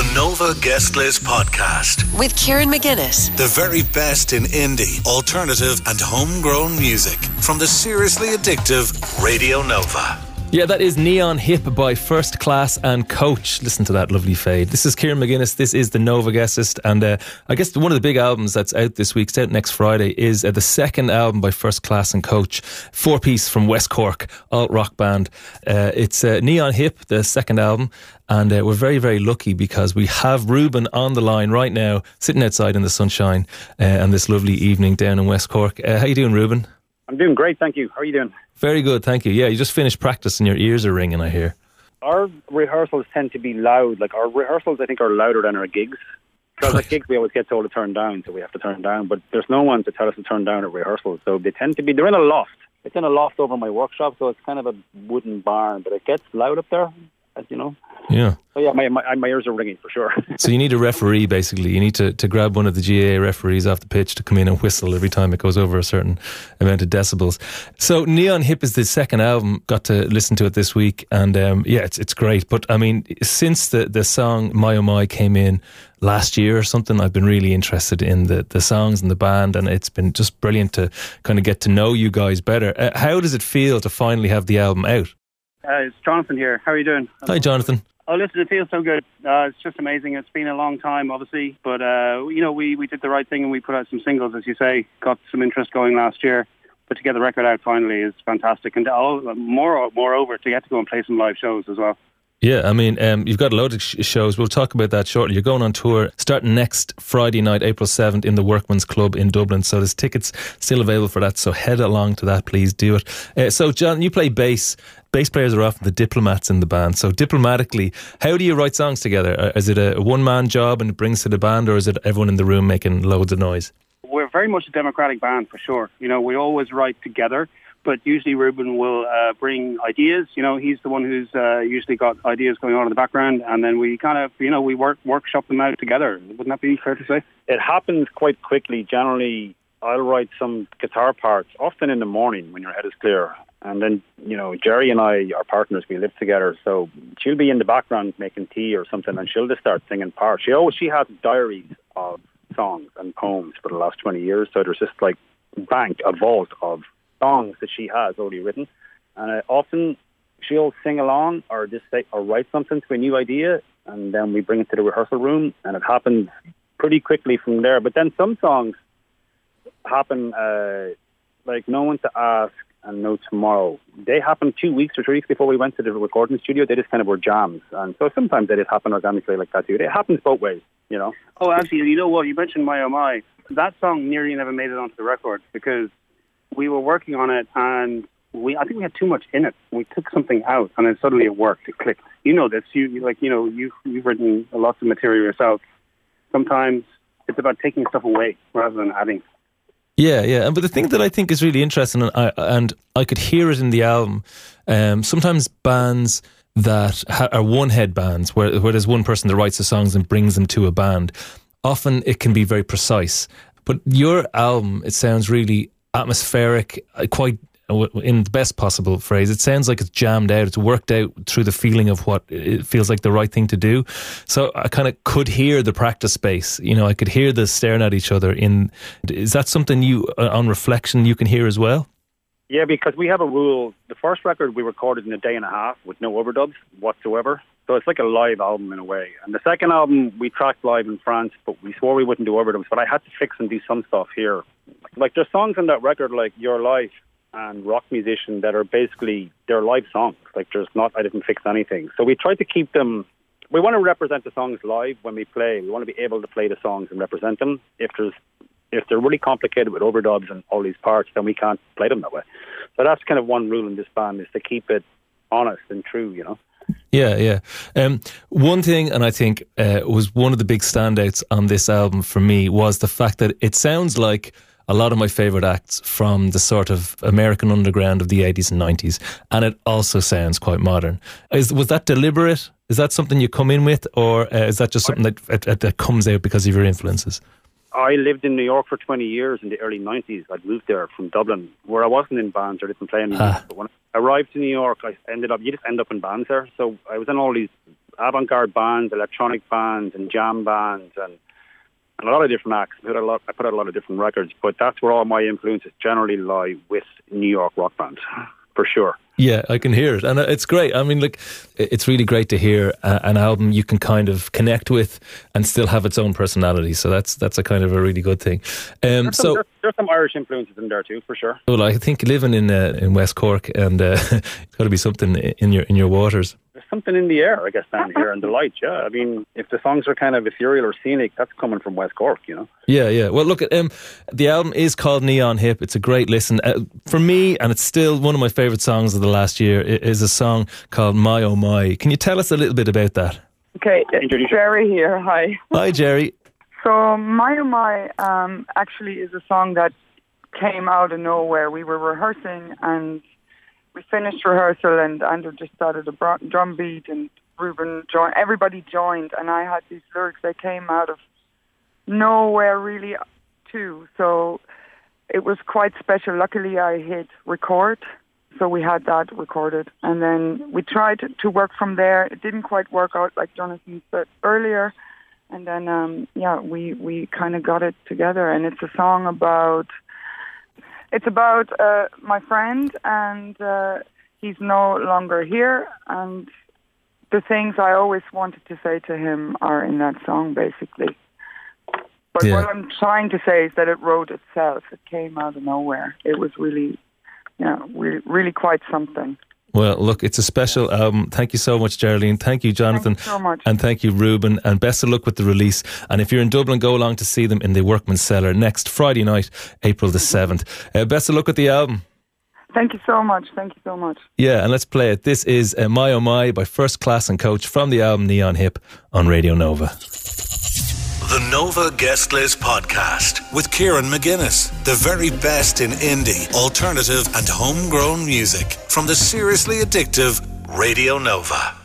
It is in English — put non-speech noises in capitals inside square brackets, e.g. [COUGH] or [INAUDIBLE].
The Nova Guest List Podcast. with Kieran McGuinness. The very best in indie, alternative, and homegrown music from the seriously addictive Radio Nova. Yeah, that is Neon Hip by First Class and Coach. Listen to that lovely fade. This is Kieran McGuinness. This is the Nova Guest List. And uh, I guess one of the big albums that's out this week, it's out next Friday, is uh, the second album by First Class and Coach. Four piece from West Cork, alt rock band. Uh, it's uh, Neon Hip, the second album. And uh, we're very, very lucky because we have Reuben on the line right now, sitting outside in the sunshine uh, on this lovely evening down in West Cork. Uh, how you doing, Reuben? I'm doing great, thank you. How are you doing? Very good, thank you. Yeah, you just finished practice and your ears are ringing, I hear. Our rehearsals tend to be loud. Like our rehearsals, I think, are louder than our gigs. Because at [LAUGHS] gigs, we always get told to turn down, so we have to turn down. But there's no one to tell us to turn down at rehearsals, so they tend to be. They're in a loft. It's in a loft over my workshop, so it's kind of a wooden barn, but it gets loud up there, as you know. Yeah. So yeah, my my, my ears are ringing for sure. [LAUGHS] So you need a referee, basically. You need to, to grab one of the GAA referees off the pitch to come in and whistle every time it goes over a certain amount of decibels. So Neon Hip is the second album. Got to listen to it this week, and um, yeah, it's it's great. But I mean, since the the song "My Oh My" came in last year or something, I've been really interested in the the songs and the band, and it's been just brilliant to kind of get to know you guys better. Uh, how does it feel to finally have the album out? Uh, it's Jonathan here. How are you doing? Hi, Jonathan. Oh, listen, it feels so good. Uh, it's just amazing. It's been a long time, obviously, but uh, you know, we, we did the right thing and we put out some singles, as you say, got some interest going last year. But to get the record out finally is fantastic, and all, more moreover, to get to go and play some live shows as well. Yeah, I mean, um, you've got a load of sh- shows. We'll talk about that shortly. You're going on tour starting next Friday night, April 7th, in the Workman's Club in Dublin. So there's tickets still available for that. So head along to that, please do it. Uh, so, John, you play bass. Bass players are often the diplomats in the band. So, diplomatically, how do you write songs together? Uh, Is it a one man job and it brings to the band, or is it everyone in the room making loads of noise? We're very much a democratic band for sure. You know, we always write together, but usually Reuben will uh, bring ideas. You know, he's the one who's uh, usually got ideas going on in the background, and then we kind of, you know, we work workshop them out together. Wouldn't that be fair to say? it happens quite quickly. Generally, I'll write some guitar parts, often in the morning when your head is clear. And then, you know, Jerry and I are partners. We live together. So she'll be in the background making tea or something, and she'll just start singing parts. She always she has diaries of songs and poems for the last 20 years. So there's just like bank, a vault of songs that she has already written. And uh, often she'll sing along or just say, or write something to a new idea. And then we bring it to the rehearsal room, and it happens pretty quickly from there. But then some songs happen uh, like No One to Ask and No Tomorrow. They happened two weeks or three weeks before we went to the recording studio. They just kind of were jams. And so sometimes they just happen organically like that too. It happens both ways, you know. Oh, actually, you know what? You mentioned My Oh My. That song nearly never made it onto the record because we were working on it and we I think we had too much in it. We took something out and then suddenly it worked. It clicked. You know this. You you- like you know you you've written lots of material yourself. Sometimes it's about taking stuff away rather than adding. Yeah, yeah. But the thing that I think is really interesting, and I, and I could hear it in the album, um, sometimes bands that ha- are one head bands, where, where there's one person that writes the songs and brings them to a band, often it can be very precise. But your album, it sounds really atmospheric, uh, quite uh, in the best possible phrase. It sounds like it's jammed out. It's worked out through the feeling of what it feels like the right thing to do. So I kind of could hear the practice space. You know, I could hear the staring at each other. In is that something you, uh, on reflection, you can hear as well? Yeah, because we have a rule. The first record we recorded in a day and a half with no overdubs whatsoever. So it's like a live album in a way. And the second album we tracked live in France, but we swore we wouldn't do overdubs. But I had to fix and do some stuff here. Like there's songs on that record like Your Life and Rock Musician that are basically they're live songs. Like there's not I didn't fix anything. So we try to keep them we want to represent the songs live when we play. We want to be able to play the songs and represent them. If there's if they're really complicated with overdubs and all these parts, then we can't play them that way. So that's kind of one rule in this band is to keep it honest and true, you know. Yeah, yeah. Um, one thing, and I think uh, was one of the big standouts on this album for me was the fact that it sounds like a lot of my favorite acts from the sort of American underground of the 80s and 90s, and it also sounds quite modern. Is was that deliberate? Is that something you come in with, or uh, is that just something that, that that comes out because of your influences? I lived in New York for 20 years in the early 90s. I'd moved there from Dublin, where I wasn't in bands or didn't play any Ah. music. But when I arrived in New York, I ended up, you just end up in bands there. So I was in all these avant-garde bands, electronic bands, and jam bands, and, and a lot of different acts. I put, a lot, I put out a lot of different records, but that's where all my influences generally lie with New York rock bands, for sure. Yeah, I can hear it, and uh, it's great. I mean, look, it's really great to hear an album you can kind of connect with and still have its own personality. So that's that's a kind of a really good thing. Um, there's so some, there's, there's, some Irish influences in there too, for sure. Well, I think living in uh, in West Cork and uh, [LAUGHS] it's got to be something in your in your waters something in the air, I guess, down here and the light. Yeah, I mean, if the songs are kind of ethereal or scenic, that's coming from West Cork, you know. Yeah, yeah. Well, look, at um, the album is called Neon Hip. It's a great listen uh, for me, and it's still one of my favorite songs of the last year. It is a song called My Oh My. Can you tell us a little bit about that? Okay, Jerry here. Hi. Hi, Jerry. [LAUGHS] So My Oh My um, actually is a song that came out of nowhere. We were rehearsing and we finished rehearsal and Andrew just started a drum beat and Reuben joined. Everybody joined, and I had these lyrics that came out of nowhere really too. So it was quite special. Luckily, I hit record, so we had that recorded, and then we tried to work from there. It didn't quite work out like Jonathan said earlier, and then um, yeah, we we kind of got it together, and it's a song about it's about uh, my friend, and uh, he's no longer here. And the things I always wanted to say to him are in that song, basically. But yeah. what I'm trying to say is that it wrote itself. It came out of nowhere. It was really, yeah, really, really quite something. Well, look, it's a special album. Thank you so much, Geraldine. Thank you, Jonathan. Thank you so much. And thank you, Reuben. And best of luck with the release. And if you're in Dublin, go along to see them in the Workman's Cellar next Friday night, April the 7th. Uh, best of luck with the album. Thank you so much. Thank you so much. Yeah, and let's play it. This is uh, My Oh My by First Class and Coach from the album Neon Hip on Radio Nova. Nova Guest List Podcast with Kieran McGuinness. The very best in indie, alternative, and homegrown music from the seriously addictive Radio Nova.